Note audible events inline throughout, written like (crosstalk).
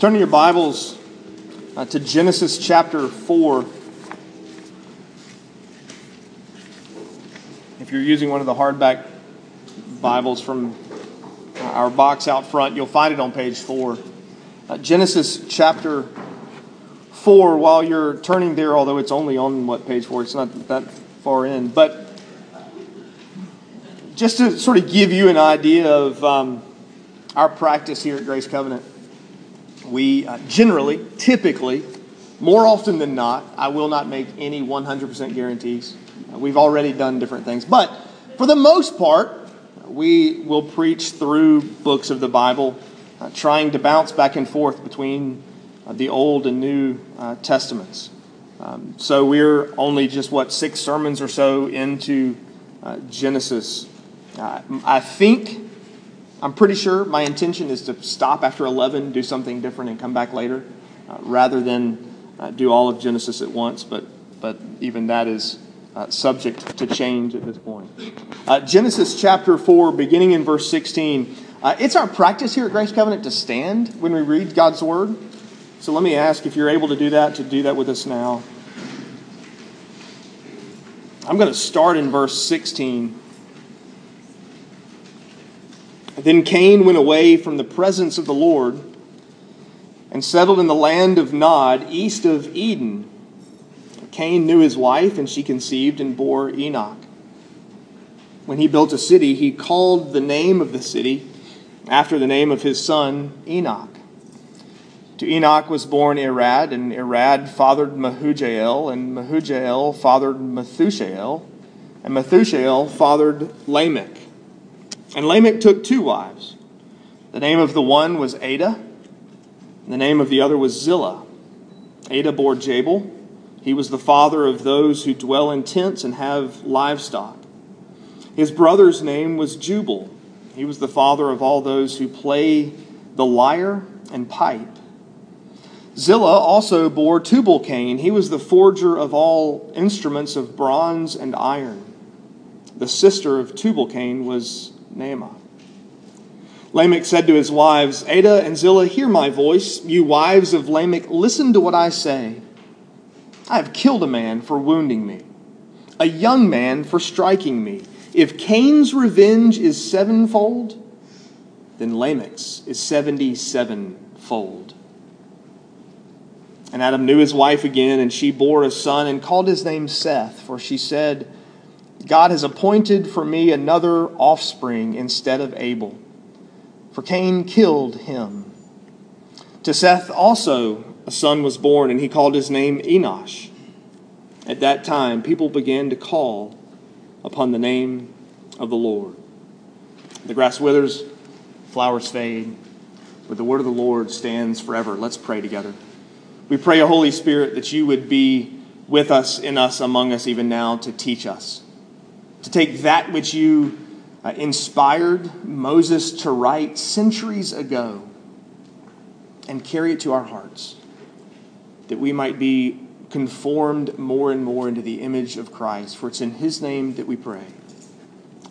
Turn to your Bibles uh, to Genesis chapter 4. If you're using one of the hardback Bibles from uh, our box out front, you'll find it on page 4. Uh, Genesis chapter 4, while you're turning there, although it's only on what page 4, it's not that far in. But just to sort of give you an idea of um, our practice here at Grace Covenant we uh, generally, typically, more often than not, I will not make any 100% guarantees. Uh, we've already done different things. But for the most part, we will preach through books of the Bible, uh, trying to bounce back and forth between uh, the Old and New uh, Testaments. Um, so we're only just, what, six sermons or so into uh, Genesis. I think I'm pretty sure my intention is to stop after 11, do something different, and come back later, uh, rather than uh, do all of Genesis at once. But, but even that is uh, subject to change at this point. Uh, Genesis chapter 4, beginning in verse 16. Uh, it's our practice here at Grace Covenant to stand when we read God's Word. So let me ask if you're able to do that, to do that with us now. I'm going to start in verse 16. Then Cain went away from the presence of the Lord and settled in the land of Nod, east of Eden. Cain knew his wife, and she conceived and bore Enoch. When he built a city, he called the name of the city after the name of his son, Enoch. To Enoch was born Irad, and Irad fathered Mahujael, and Mahujael fathered Methushael, and Methushael fathered Lamech. And Lamech took two wives. The name of the one was Adah, and the name of the other was Zillah. Adah bore Jabal. He was the father of those who dwell in tents and have livestock. His brother's name was Jubal. He was the father of all those who play the lyre and pipe. Zillah also bore Tubal Cain. He was the forger of all instruments of bronze and iron. The sister of Tubal Cain was Naamah. Lamech said to his wives, Adah and Zillah, hear my voice. You wives of Lamech, listen to what I say. I have killed a man for wounding me, a young man for striking me. If Cain's revenge is sevenfold, then Lamech's is seventy sevenfold. And Adam knew his wife again, and she bore a son and called his name Seth, for she said, God has appointed for me another offspring instead of Abel, for Cain killed him. To Seth also a son was born, and he called his name Enosh. At that time, people began to call upon the name of the Lord. The grass withers, flowers fade, but the word of the Lord stands forever. Let's pray together. We pray, Holy Spirit, that you would be with us, in us, among us, even now, to teach us to take that which you uh, inspired Moses to write centuries ago and carry it to our hearts, that we might be conformed more and more into the image of Christ. For it's in his name that we pray.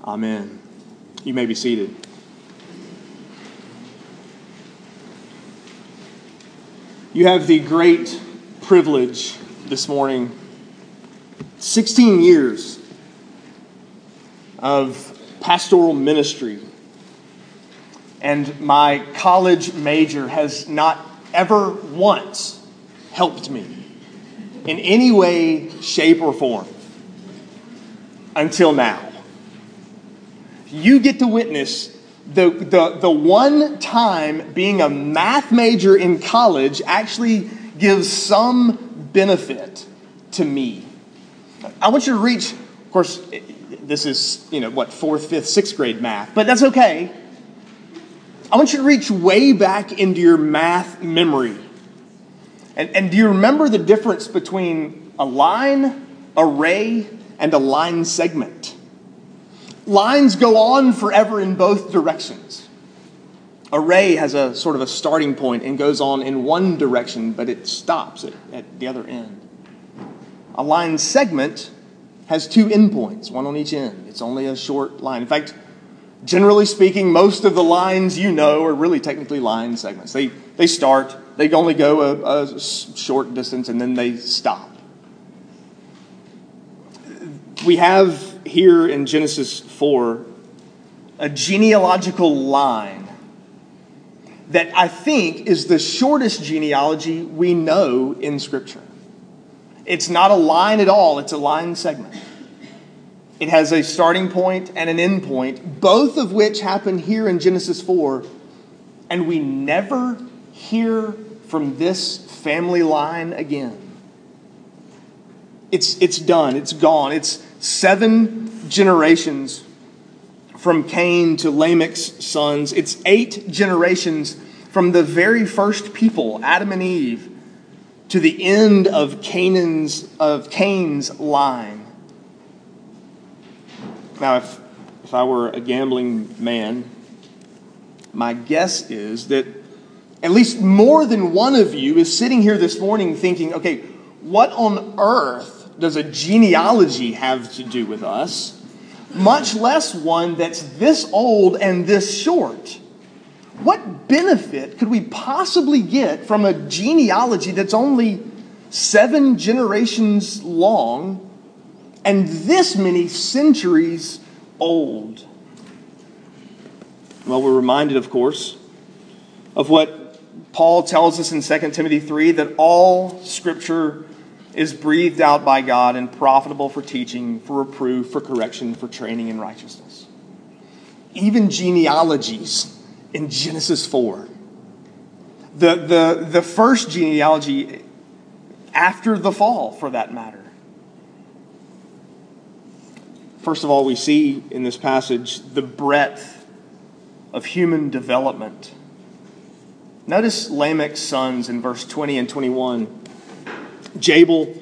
Amen. You may be seated. You have the great privilege this morning, 16 years of pastoral ministry. And my college major has not ever once helped me in any way, shape, or form until now. You get to witness the, the, the one time being a math major in college actually gives some benefit to me. I want you to reach, of course, this is, you know, what, fourth, fifth, sixth grade math, but that's okay. I want you to reach way back into your math memory. And, and do you remember the difference between a line, a ray, and a line segment? Lines go on forever in both directions. A ray has a sort of a starting point and goes on in one direction, but it stops at, at the other end. A line segment has two endpoints, one on each end. It's only a short line. In fact, generally speaking, most of the lines you know are really technically line segments. They, they start They only go a, a short distance and then they stop. We have here in Genesis 4 a genealogical line that I think is the shortest genealogy we know in Scripture. It's not a line at all, it's a line segment. It has a starting point and an end point, both of which happen here in Genesis 4, and we never hear from this family line again. It's, it's done, it's gone. It's seven generations from Cain to Lamech's sons. It's eight generations from the very first people, Adam and Eve, to the end of Canaan's of Cain's line. Now, if if I were a gambling man, my guess is that at least more than one of you is sitting here this morning thinking, okay, what on earth does a genealogy have to do with us? much less one that's this old and this short. What benefit could we possibly get from a genealogy that's only seven generations long and this many centuries old? Well, we're reminded, of course, of what Paul tells us in 2 Timothy 3 that all scripture is breathed out by God and profitable for teaching, for reproof, for correction, for training in righteousness. Even genealogies in Genesis 4. The, the, the first genealogy after the fall, for that matter. First of all, we see in this passage the breadth of human development. Notice Lamech's sons in verse 20 and 21. Jabal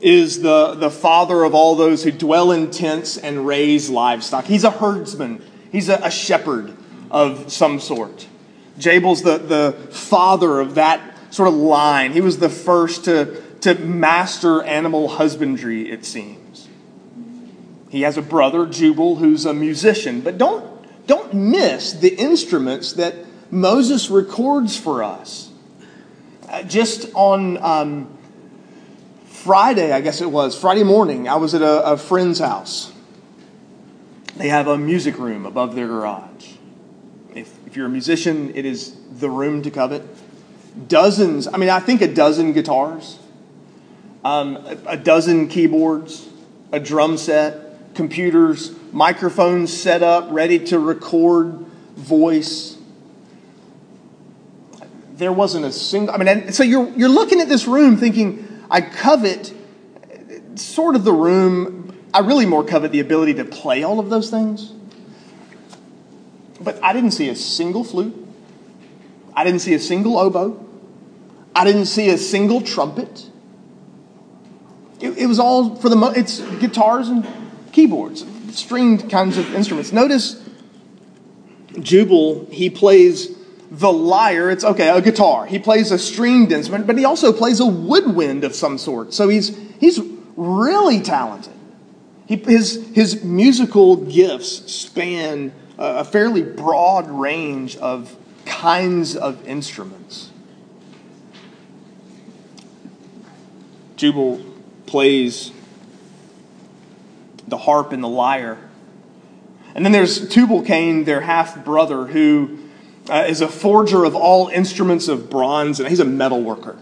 is the, the father of all those who dwell in tents and raise livestock. He's a herdsman, he's a, a shepherd of some sort. Jabal's the, the father of that sort of line. He was the first to, to master animal husbandry, it seems. He has a brother, Jubal, who's a musician. But don't, don't miss the instruments that Moses records for us. Uh, just on um, Friday, I guess it was, Friday morning, I was at a, a friend's house. They have a music room above their garage. If, you're a musician, it is the room to covet. Dozens, I mean, I think a dozen guitars, um, a, a dozen keyboards, a drum set, computers, microphones set up, ready to record voice. There wasn't a single, I mean, so you're, you're looking at this room thinking, I covet sort of the room. I really more covet the ability to play all of those things. But I didn't see a single flute. I didn't see a single oboe. I didn't see a single trumpet. It, it was all for the mo- it's guitars and keyboards, stringed kinds of instruments. Notice Jubal, he plays the lyre, it's okay, a guitar. He plays a stringed instrument, but he also plays a woodwind of some sort. So he's, he's really talented. He, his, his musical gifts span a fairly broad range of kinds of instruments. Jubal plays the harp and the lyre. And then there's Tubal Cain, their half brother, who uh, is a forger of all instruments of bronze, and he's a metal worker.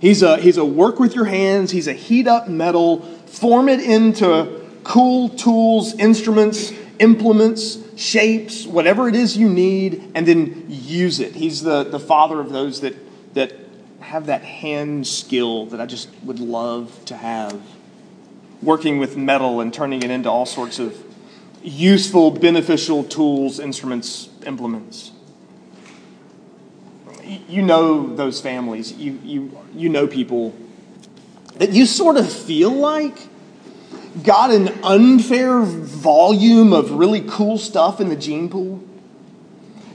He's a, he's a work with your hands, he's a heat up metal, form it into cool tools, instruments, implements, shapes, whatever it is you need, and then use it. He's the, the father of those that, that have that hand skill that I just would love to have. Working with metal and turning it into all sorts of useful, beneficial tools, instruments, implements you know those families. You, you, you know people that you sort of feel like got an unfair volume of really cool stuff in the gene pool.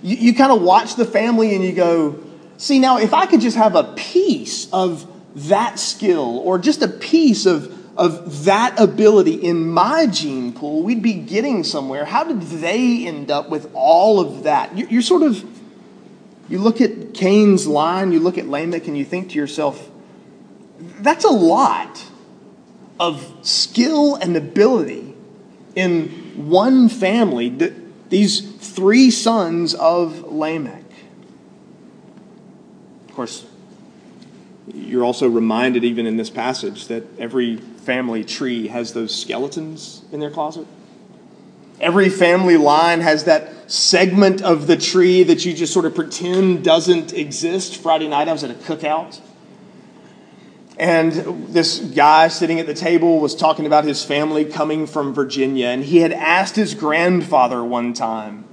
You, you kind of watch the family and you go, see, now if I could just have a piece of that skill or just a piece of, of that ability in my gene pool, we'd be getting somewhere. How did they end up with all of that? You're, you're sort of You look at Cain's line, you look at Lamech, and you think to yourself, that's a lot of skill and ability in one family, these three sons of Lamech. Of course, you're also reminded, even in this passage, that every family tree has those skeletons in their closet. Every family line has that segment of the tree that you just sort of pretend doesn't exist. Friday night, I was at a cookout. And this guy sitting at the table was talking about his family coming from Virginia. And he had asked his grandfather one time,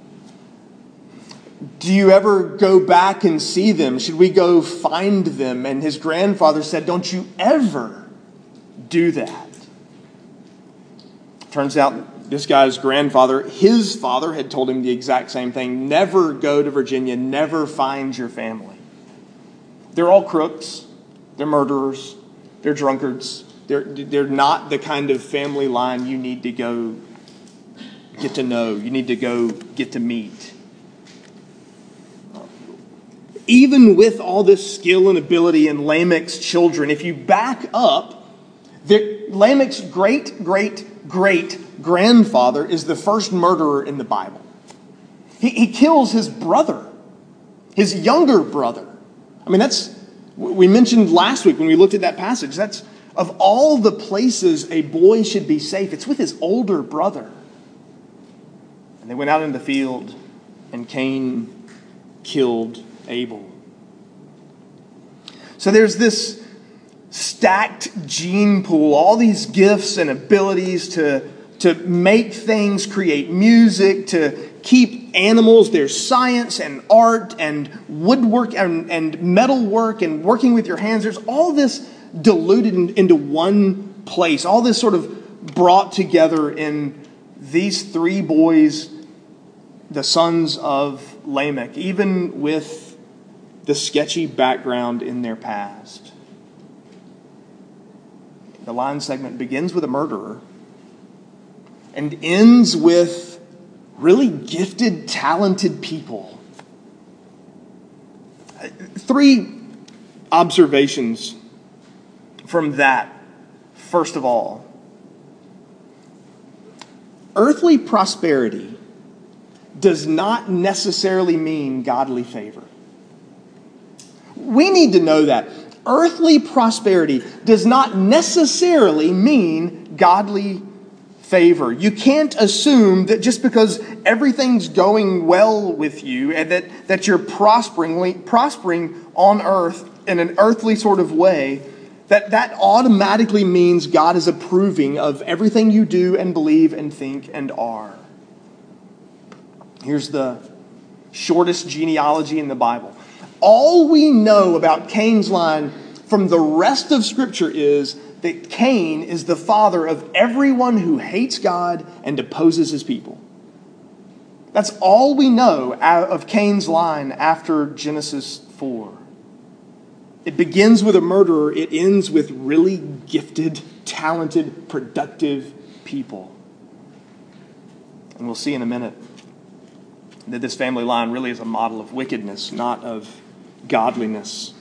Do you ever go back and see them? Should we go find them? And his grandfather said, Don't you ever do that. Turns out this guy's grandfather, his father, had told him the exact same thing never go to Virginia, never find your family. They're all crooks, they're murderers, they're drunkards. They're, they're not the kind of family line you need to go get to know, you need to go get to meet. Even with all this skill and ability in Lamech's children, if you back up, Lamech's great, great, great grandfather is the first murderer in the Bible. He, he kills his brother, his younger brother. I mean, that's, we mentioned last week when we looked at that passage, that's of all the places a boy should be safe, it's with his older brother. And they went out in the field, and Cain killed Abel. So there's this stacked gene pool, all these gifts and abilities to to make things, create music, to keep animals. There's science and art and woodwork and, and metalwork and working with your hands. There's all this diluted in, into one place, all this sort of brought together in these three boys, the sons of Lamech, even with the sketchy background in their past. The line segment begins with a murderer and ends with really gifted, talented people. Three observations from that. First of all, earthly prosperity does not necessarily mean godly favor. We need to know that. Earthly prosperity does not necessarily mean godly favor. You can't assume that just because everything's going well with you and that, that you're prospering, prospering on earth in an earthly sort of way, that that automatically means God is approving of everything you do and believe and think and are. Here's the shortest genealogy in the Bible. All we know about Cain's line from the rest of Scripture is that Cain is the father of everyone who hates God and opposes his people. That's all we know of Cain's line after Genesis 4. It begins with a murderer, it ends with really gifted, talented, productive people. And we'll see in a minute that this family line really is a model of wickedness, not of godliness.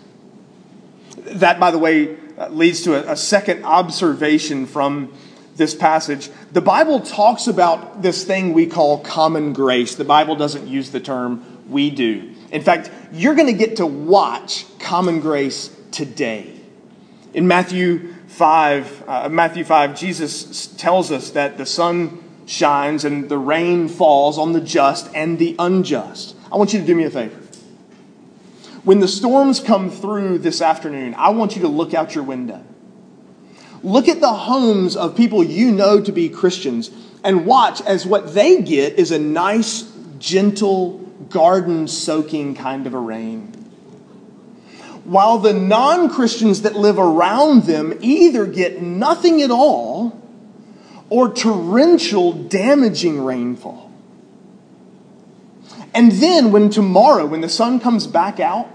That, by the way, leads to a, a second observation from this passage. The Bible talks about this thing we call common grace. The Bible doesn't use the term, we do. In fact, you're going to get to watch common grace today. In Matthew 5, uh, Matthew 5, Jesus tells us that the sun shines and the rain falls on the just and the unjust. I want you to do me a favor. When the storms come through this afternoon, I want you to look out your window. Look at the homes of people you know to be Christians and watch as what they get is a nice, gentle, garden soaking kind of a rain. While the non Christians that live around them either get nothing at all or torrential, damaging rainfall. And then, when tomorrow, when the sun comes back out,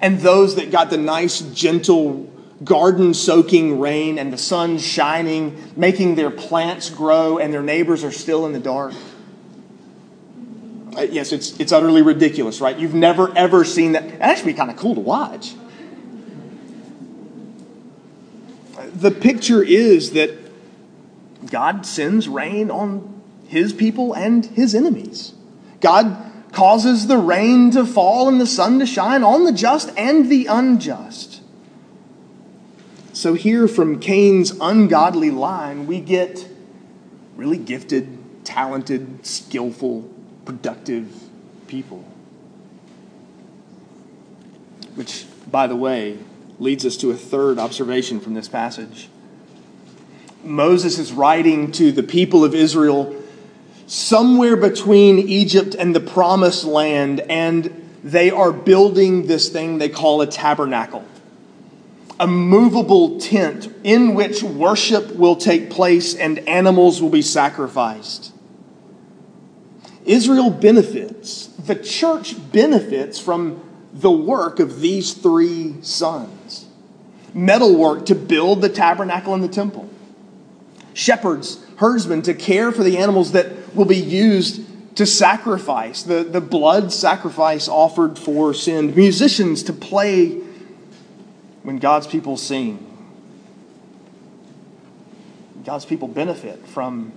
and those that got the nice, gentle, garden soaking rain and the sun shining, making their plants grow, and their neighbors are still in the dark. Uh, yes, it's, it's utterly ridiculous, right? You've never, ever seen that. That'd actually be kind of cool to watch. The picture is that God sends rain on his people and his enemies. God causes the rain to fall and the sun to shine on the just and the unjust. So, here from Cain's ungodly line, we get really gifted, talented, skillful, productive people. Which, by the way, leads us to a third observation from this passage. Moses is writing to the people of Israel somewhere between Egypt and the promised land, and they are building this thing they call a tabernacle. A movable tent in which worship will take place and animals will be sacrificed. Israel benefits, the church benefits from the work of these three sons. Metalwork to build the tabernacle and the temple, shepherds, herdsmen to care for the animals that will be used to sacrifice, the, the blood sacrifice offered for sin, musicians to play when God's people sing. God's people benefit from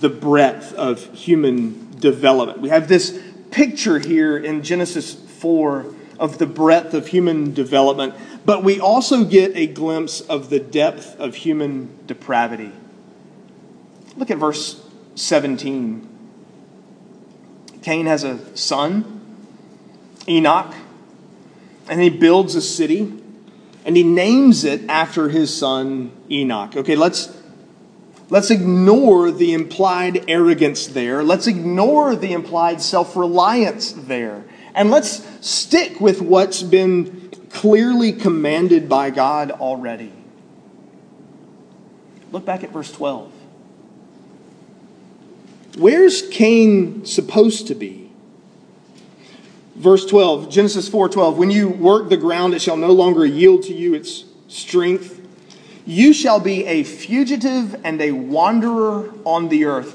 the breadth of human development. We have this picture here in Genesis 4 of the breadth of human development, but we also get a glimpse of the depth of human depravity. Look at verse 17. Cain has a son, Enoch, and he builds a city and he names it after his son Enoch. Okay, let's let's ignore the implied arrogance there. Let's ignore the implied self-reliance there. And let's stick with what's been clearly commanded by God already. Look back at verse 12. Where's Cain supposed to be? Verse 12, Genesis 4:12, when you work the ground it shall no longer yield to you its strength. You shall be a fugitive and a wanderer on the earth.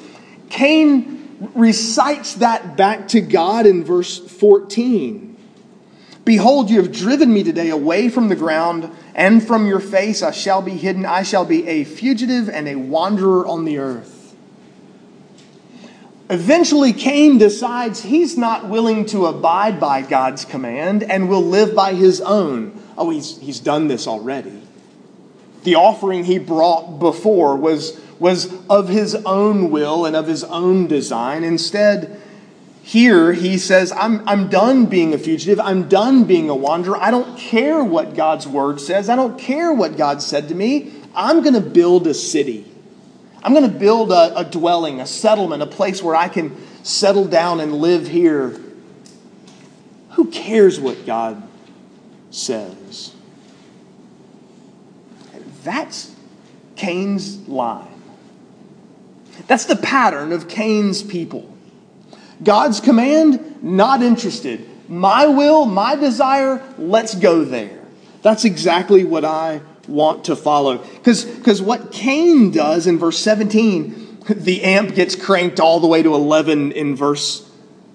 Cain recites that back to God in verse 14. Behold, you have driven me today away from the ground, and from your face I shall be hidden. I shall be a fugitive and a wanderer on the earth. Eventually, Cain decides he's not willing to abide by God's command and will live by his own. Oh, he's, he's done this already. The offering he brought before was, was of his own will and of his own design. Instead, here he says, I'm, I'm done being a fugitive. I'm done being a wanderer. I don't care what God's word says. I don't care what God said to me. I'm going to build a city. I'm going to build a, a dwelling, a settlement, a place where I can settle down and live here. Who cares what God says? That's Cain's line. That's the pattern of Cain's people. God's command, not interested. My will, my desire, let's go there. That's exactly what I want to follow. Because what Cain does in verse 17, the amp gets cranked all the way to 11 in verse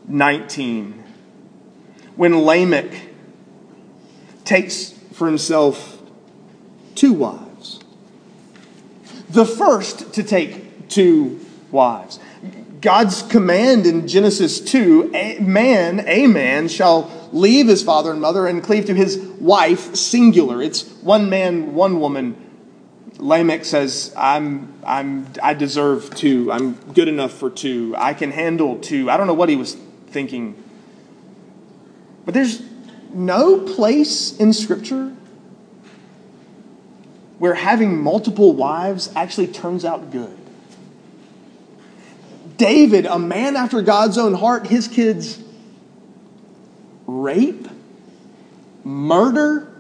19. When Lamech takes for himself two wives, the first to take two wives. God's command in Genesis 2 a man, a man, shall leave his father and mother and cleave to his wife, singular. It's one man, one woman. Lamech says, I'm, I'm, I deserve two. I'm good enough for two. I can handle two. I don't know what he was thinking. But there's no place in Scripture where having multiple wives actually turns out good. David, a man after God's own heart, his kids rape, murder,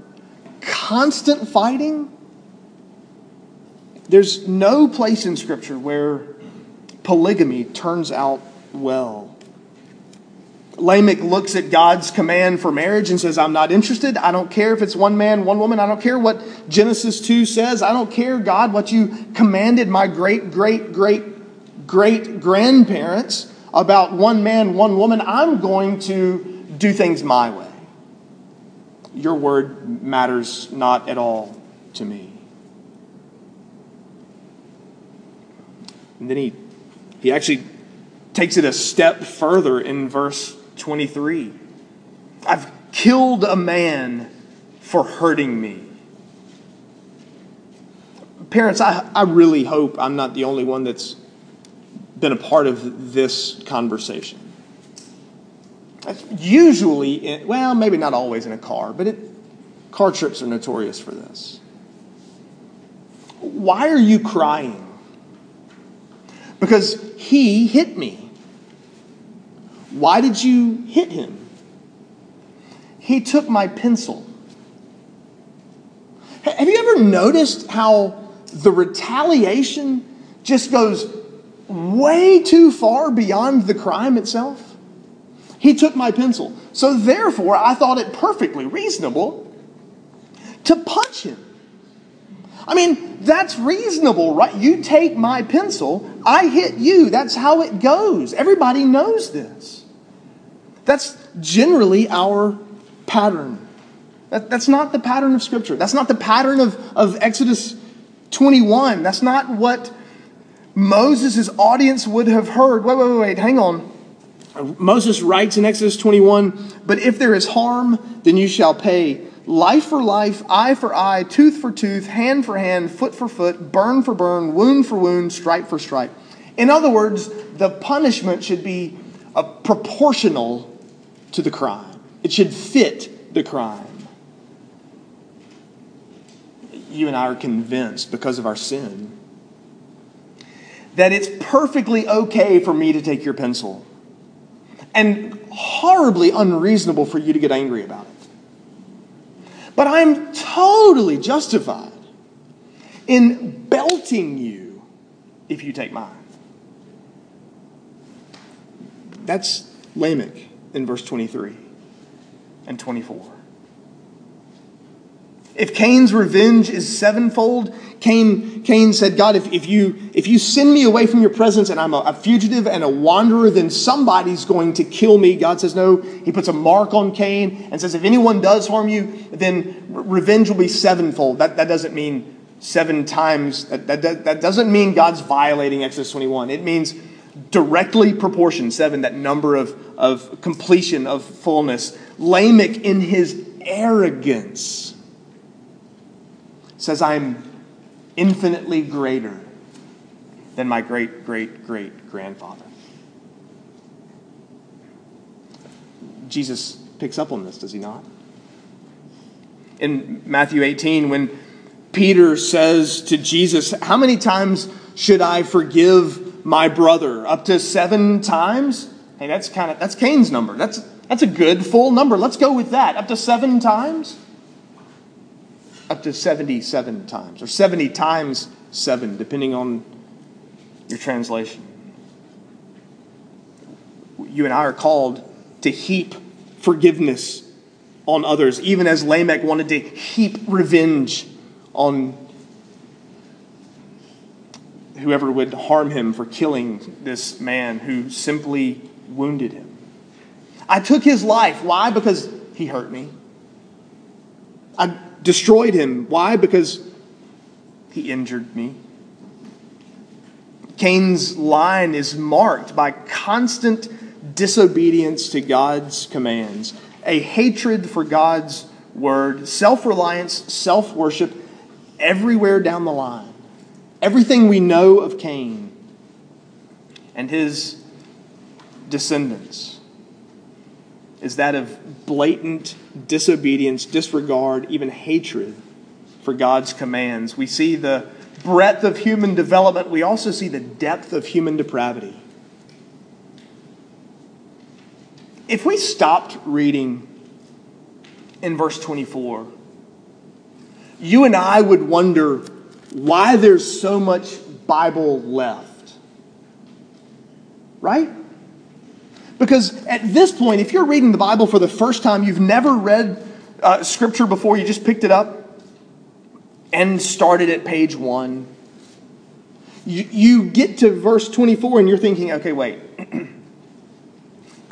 constant fighting. There's no place in Scripture where polygamy turns out well. Lamech looks at God's command for marriage and says, I'm not interested. I don't care if it's one man, one woman. I don't care what Genesis 2 says. I don't care, God, what you commanded my great, great, great, great grandparents about one man, one woman. I'm going to do things my way. Your word matters not at all to me. And then he, he actually takes it a step further in verse 23. I've killed a man for hurting me. Parents, I, I really hope I'm not the only one that's been a part of this conversation. Usually, in, well, maybe not always in a car, but it, car trips are notorious for this. Why are you crying? Because he hit me. Why did you hit him? He took my pencil. Have you ever noticed how the retaliation just goes way too far beyond the crime itself? He took my pencil. So, therefore, I thought it perfectly reasonable to punch him. I mean, that's reasonable, right? You take my pencil, I hit you. That's how it goes. Everybody knows this. That's generally our pattern. That, that's not the pattern of Scripture. That's not the pattern of, of Exodus 21. That's not what Moses' audience would have heard. Wait, wait, wait, wait, hang on. Moses writes in Exodus 21 But if there is harm, then you shall pay life for life, eye for eye, tooth for tooth, hand for hand, foot for foot, burn for burn, wound for wound, stripe for stripe. In other words, the punishment should be uh, proportional to the crime, it should fit the crime. You and I are convinced because of our sin that it's perfectly okay for me to take your pencil and horribly unreasonable for you to get angry about it. But I'm totally justified in belting you if you take mine. That's Lamech in verse 23 and 24. If Cain's revenge is sevenfold, Cain, Cain said, God, if, if, you, if you send me away from your presence and I'm a, a, fugitive and a wanderer, then somebody's going to kill me. God says, No. He puts a mark on Cain and says, If anyone does harm you, then revenge will be sevenfold. That, that doesn't mean seven times. That, that, that doesn't mean God's violating Exodus 21. It means directly proportion, seven, that number of, of completion, of fullness. Lamech, in his arrogance, says, I'm infinitely greater than my great, great, great grandfather. Jesus picks up on this, does he not? In Matthew 18, when Peter says to Jesus, How many times should I forgive my brother? Up to seven times? Hey, that's kind of that's Cain's number. That's that's a good full number. Let's go with that. Up to seven times? To 77 times, or 70 times 7, depending on your translation. You and I are called to heap forgiveness on others, even as Lamech wanted to heap revenge on whoever would harm him for killing this man who simply wounded him. I took his life. Why? Because he hurt me. I destroyed him. Why? Because he injured me. Cain's line is marked by constant disobedience to God's commands, a hatred for God's word, self reliance, self worship, everywhere down the line. Everything we know of Cain and his descendants is that of blatant disobedience, disregard, even hatred for God's commands. We see the breadth of human development, we also see the depth of human depravity. If we stopped reading in verse 24, you and I would wonder why there's so much Bible left. Right? Because at this point, if you're reading the Bible for the first time, you've never read uh, Scripture before, you just picked it up and started at page one. You, you get to verse 24 and you're thinking, okay, wait. (clears throat)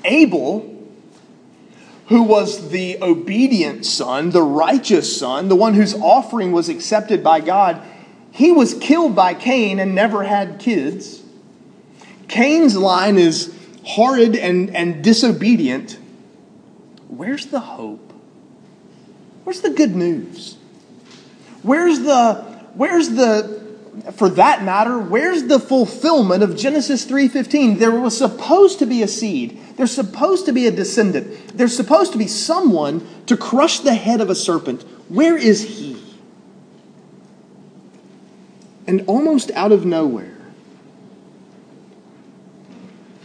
Abel, who was the obedient son, the righteous son, the one whose offering was accepted by God, he was killed by Cain and never had kids. Cain's line is horrid and, and disobedient. Where's the hope? Where's the good news? Where's the, where's the, for that matter, where's the fulfillment of Genesis 3:15? There was supposed to be a seed. There's supposed to be a descendant. There's supposed to be someone to crush the head of a serpent. Where is he? And almost out of nowhere,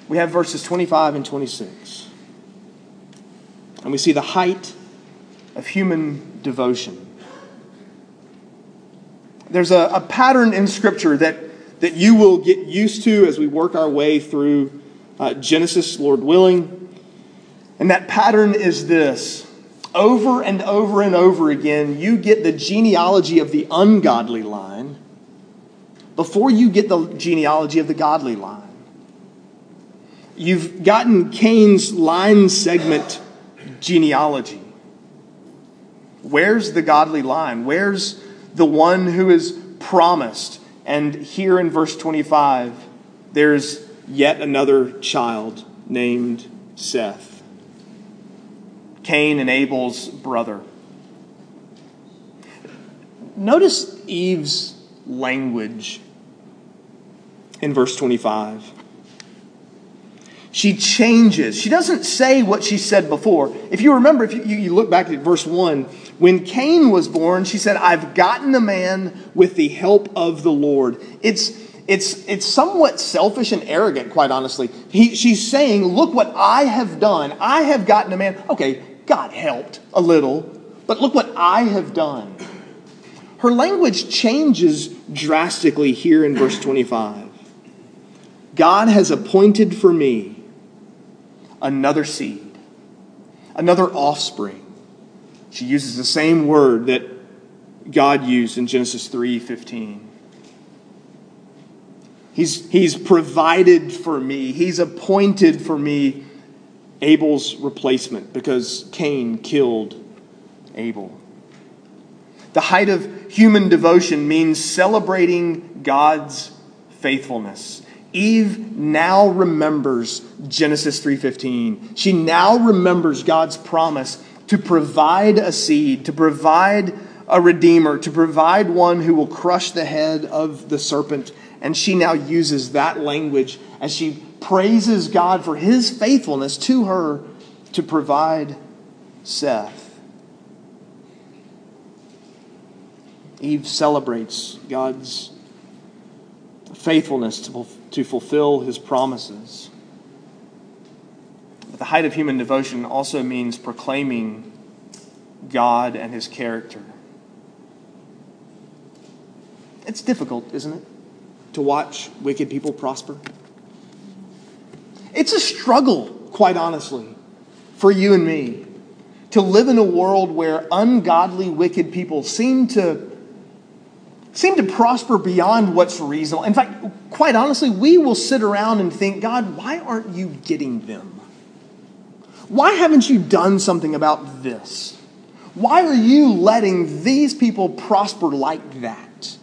we have verses 25 and 26. And we see the height of human devotion. There's a, a pattern in Scripture that, that you will get used to as we work our way through uh, Genesis, Lord willing. And that pattern is this over and over and over again, you get the genealogy of the ungodly line before you get the genealogy of the godly line. You've gotten Cain's line segment genealogy. Where's the godly line? Where's the one who is promised? And here in verse 25, there's yet another child named Seth, Cain and Abel's brother. Notice Eve's language in verse 25. She changes. She doesn't say what she said before. If you remember, if you, you, look back at verse 1, when Cain was born, she said, I've gotten a man with the help of the Lord. It's, it's, it's somewhat selfish and arrogant, quite honestly. He, she's saying, Look what I have done. I have gotten a man. Okay, God helped a little, but look what I have done. Her language changes drastically here in verse 25. God has appointed for me another seed, another offspring. She uses the same word that God used in Genesis 3:15. He's, he's provided for me. He's appointed for me Abel's replacement because Cain killed Abel. The height of human devotion means celebrating God's faithfulness. Eve now remembers Genesis 3:15. She now remembers God's promise to provide a seed, to provide a redeemer, to provide one who will crush the head of the serpent. And she now uses that language as she praises God for his faithfulness to her to provide Seth. Eve celebrates God's faithfulness to, to fulfill his promises. But the height of human devotion also means proclaiming God and his character. It's difficult, isn't it, to watch wicked people prosper? It's a struggle, quite honestly, for you and me to live in a world where ungodly, wicked people seem to seem to prosper beyond what's reasonable. In fact, quite honestly, we will sit around and think, God, why aren't you getting them? Why haven't you done something about this? Why are you letting these people prosper like that?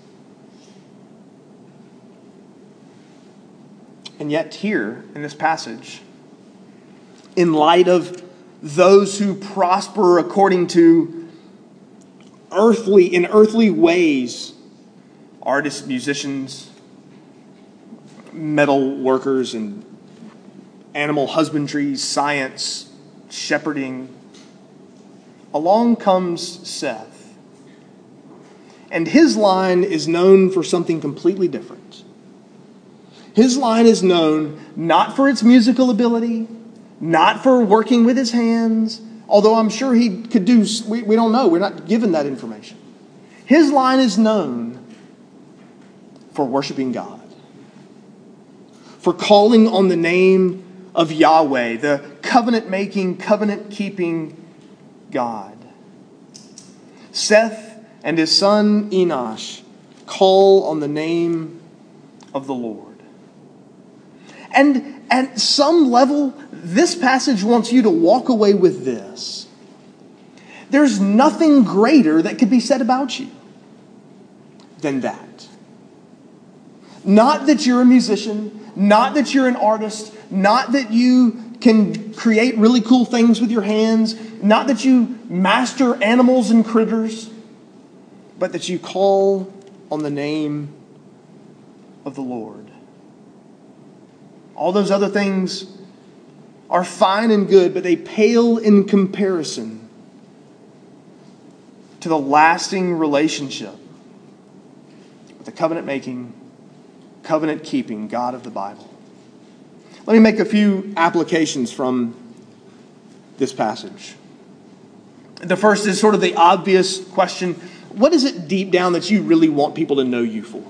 And yet, here in this passage, in light of those who prosper according to earthly, in earthly ways, artists, musicians, metal workers, and animal husbandry, science, shepherding. Along comes Seth. And his line is known for something completely different. His line is known not for its musical ability, not for working with his hands, although I'm sure he could do, we, we don't know, we're not given that information. His line is known for worshiping God, for calling on the name of Yahweh, the covenant making, covenant keeping God. Seth and his son Enosh call on the name of the Lord. And at some level, this passage wants you to walk away with this. There's nothing greater that could be said about you than that. Not that you're a musician, not that you're an artist, not that you can create really cool things with your hands, not that you master animals and critters, but that you call on the name of the Lord. All those other things are fine and good, but they pale in comparison to the lasting relationship with the covenant making, covenant keeping God of the Bible. Let me make a few applications from this passage. The first is sort of the obvious question what is it deep down that you really want people to know you for?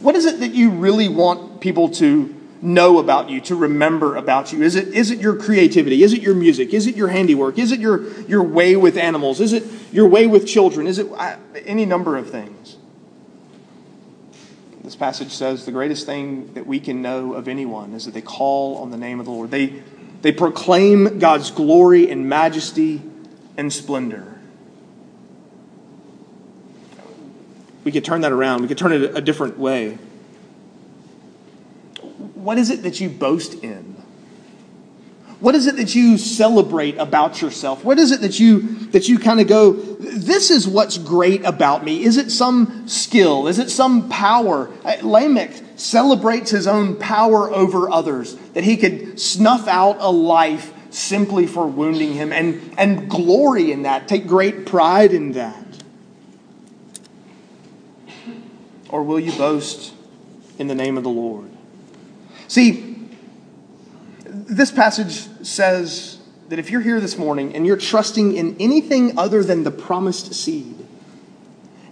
What is it that you really want people to know about you, to remember about you? Is it, is it your creativity? Is it your music? Is it your handiwork? Is it your, your way with animals? Is it your way with children? Is it uh, any number of things? This passage says the greatest thing that we can know of anyone is that they call on the name of the Lord. They, they proclaim God's glory and majesty and splendor. We could turn that around. We could turn it a different way. What is it that you boast in? What is it that you celebrate about yourself? What is it that you that you kind of go, this is what's great about me? Is it some skill? Is it some power? Lamech celebrates his own power over others, that he could snuff out a life simply for wounding him and, and glory in that, take great pride in that. Or will you boast in the name of the Lord? See, this passage says that if you're here this morning and you're trusting in anything other than the promised seed,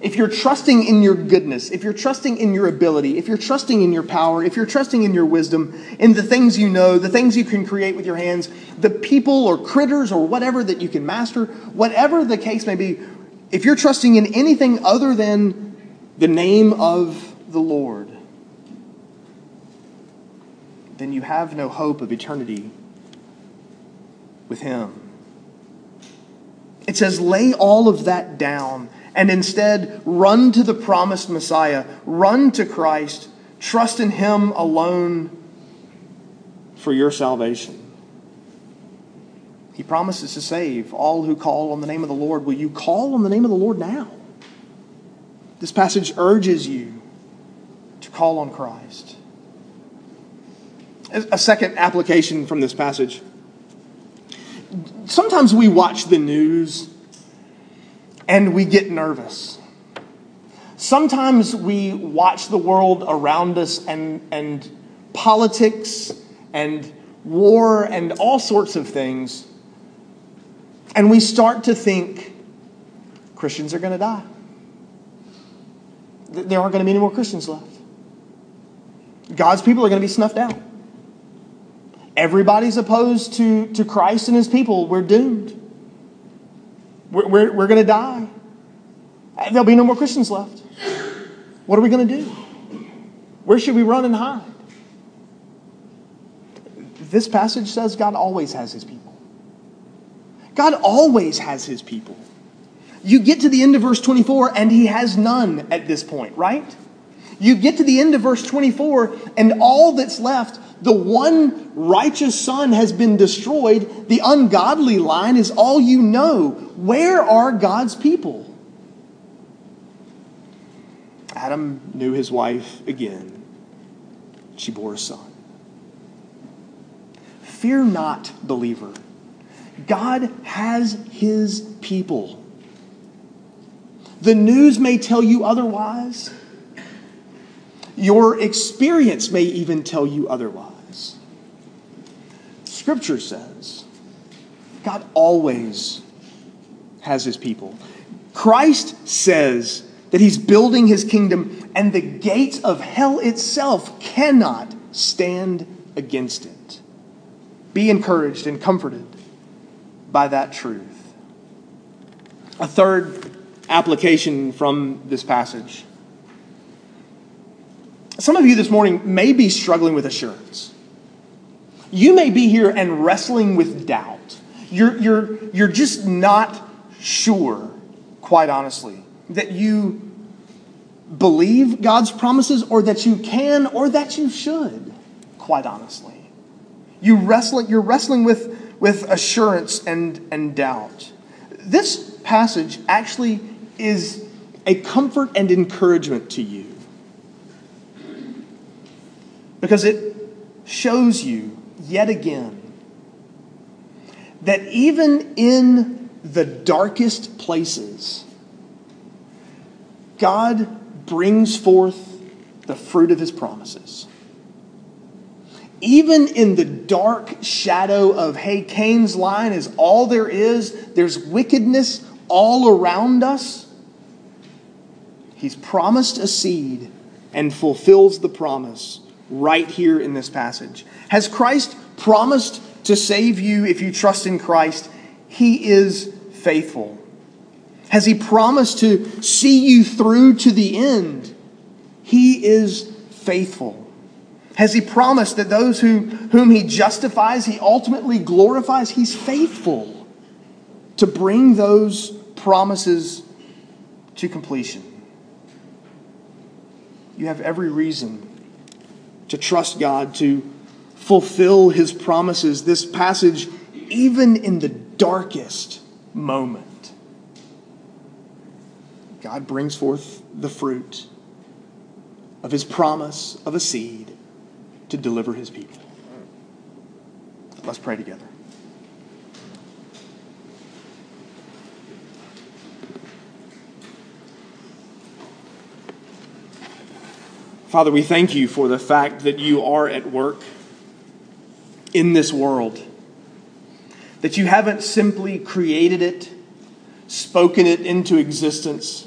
if you're trusting in your goodness, if you're trusting in your ability, if you're trusting in your power, if you're trusting in your wisdom, in the things you know, the things you can create with your hands, the people or critters or whatever that you can master, whatever the case may be, if you're trusting in anything other than the name of the Lord, then you have no hope of eternity with Him. It says, lay all of that down and instead run to the promised Messiah, run to Christ, trust in Him alone for your salvation. He promises to save all who call on the name of the Lord. Will you call on the name of the Lord now? This passage urges you to call on Christ. A second application from this passage. Sometimes we watch the news and we get nervous. Sometimes we watch the world around us and, and politics and war and all sorts of things, and we start to think Christians are going to die. There aren't going to be any more Christians left. God's people are going to be snuffed out. Everybody's opposed to, to Christ and his people. We're doomed. We're, we're, we're going to die. There'll be no more Christians left. What are we going to do? Where should we run and hide? This passage says God always has his people. God always has his people. You get to the end of verse 24, and he has none at this point, right? You get to the end of verse 24, and all that's left, the one righteous son has been destroyed. The ungodly line is all you know. Where are God's people? Adam knew his wife again. She bore a son. Fear not, believer. God has his people. The news may tell you otherwise. Your experience may even tell you otherwise. Scripture says God always has his people. Christ says that he's building his kingdom, and the gates of hell itself cannot stand against it. Be encouraged and comforted by that truth. A third application from this passage. Some of you this morning may be struggling with assurance. You may be here and wrestling with doubt. You're, you're, you're just not sure, quite honestly, that you believe God's promises or that you can or that you should, quite honestly. You wrestling, you're wrestling with, with assurance and, and doubt. This passage actually is a comfort and encouragement to you because it shows you yet again that even in the darkest places, God brings forth the fruit of his promises. Even in the dark shadow of, hey, Cain's line is all there is, there's wickedness all around us. He's promised a seed and fulfills the promise right here in this passage. Has Christ promised to save you if you trust in Christ? He is faithful. Has He promised to see you through to the end? He is faithful. Has He promised that those who, whom He justifies, He ultimately glorifies? He's faithful to bring those promises to completion. You have every reason to trust God to fulfill his promises. This passage, even in the darkest moment, God brings forth the fruit of his promise of a seed to deliver his people. Let's pray together. Father, we thank you for the fact that you are at work in this world, that you haven't simply created it, spoken it into existence,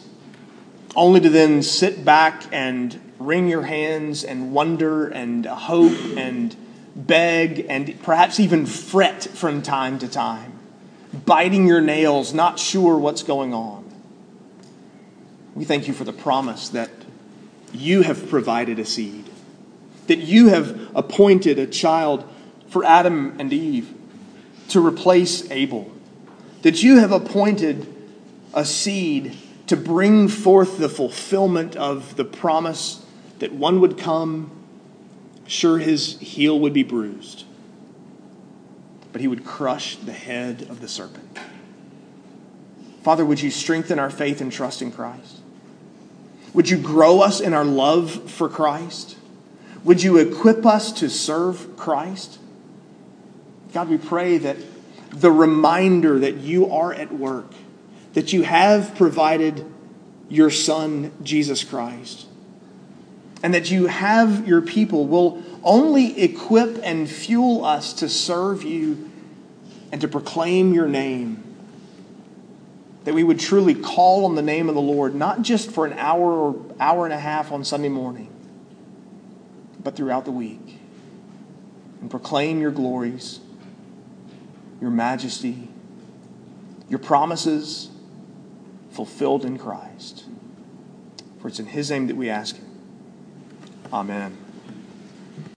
only to then sit back and wring your hands and wonder and hope and beg and perhaps even fret from time to time, biting your nails, not sure what's going on. We thank you for the promise that you have provided a seed, that you have appointed a child for Adam and Eve to replace Abel, that you have appointed a seed to bring forth the fulfillment of the promise that one would come, sure, his heel would be bruised, but he would crush the head of the serpent. Father, would you strengthen our faith and trust in Christ? Would you grow us in our love for Christ? Would you equip us to serve Christ? God, we pray that the reminder that you are at work, that you have provided your Son, Jesus Christ, and that you have your people will only equip and fuel us to serve you and to proclaim your name that we would truly call on the name of the Lord, not just for an hour or hour and a half on Sunday morning, but throughout the week, and proclaim your glories, your majesty, your promises fulfilled in Christ. For it's in His name that we ask it. Amen.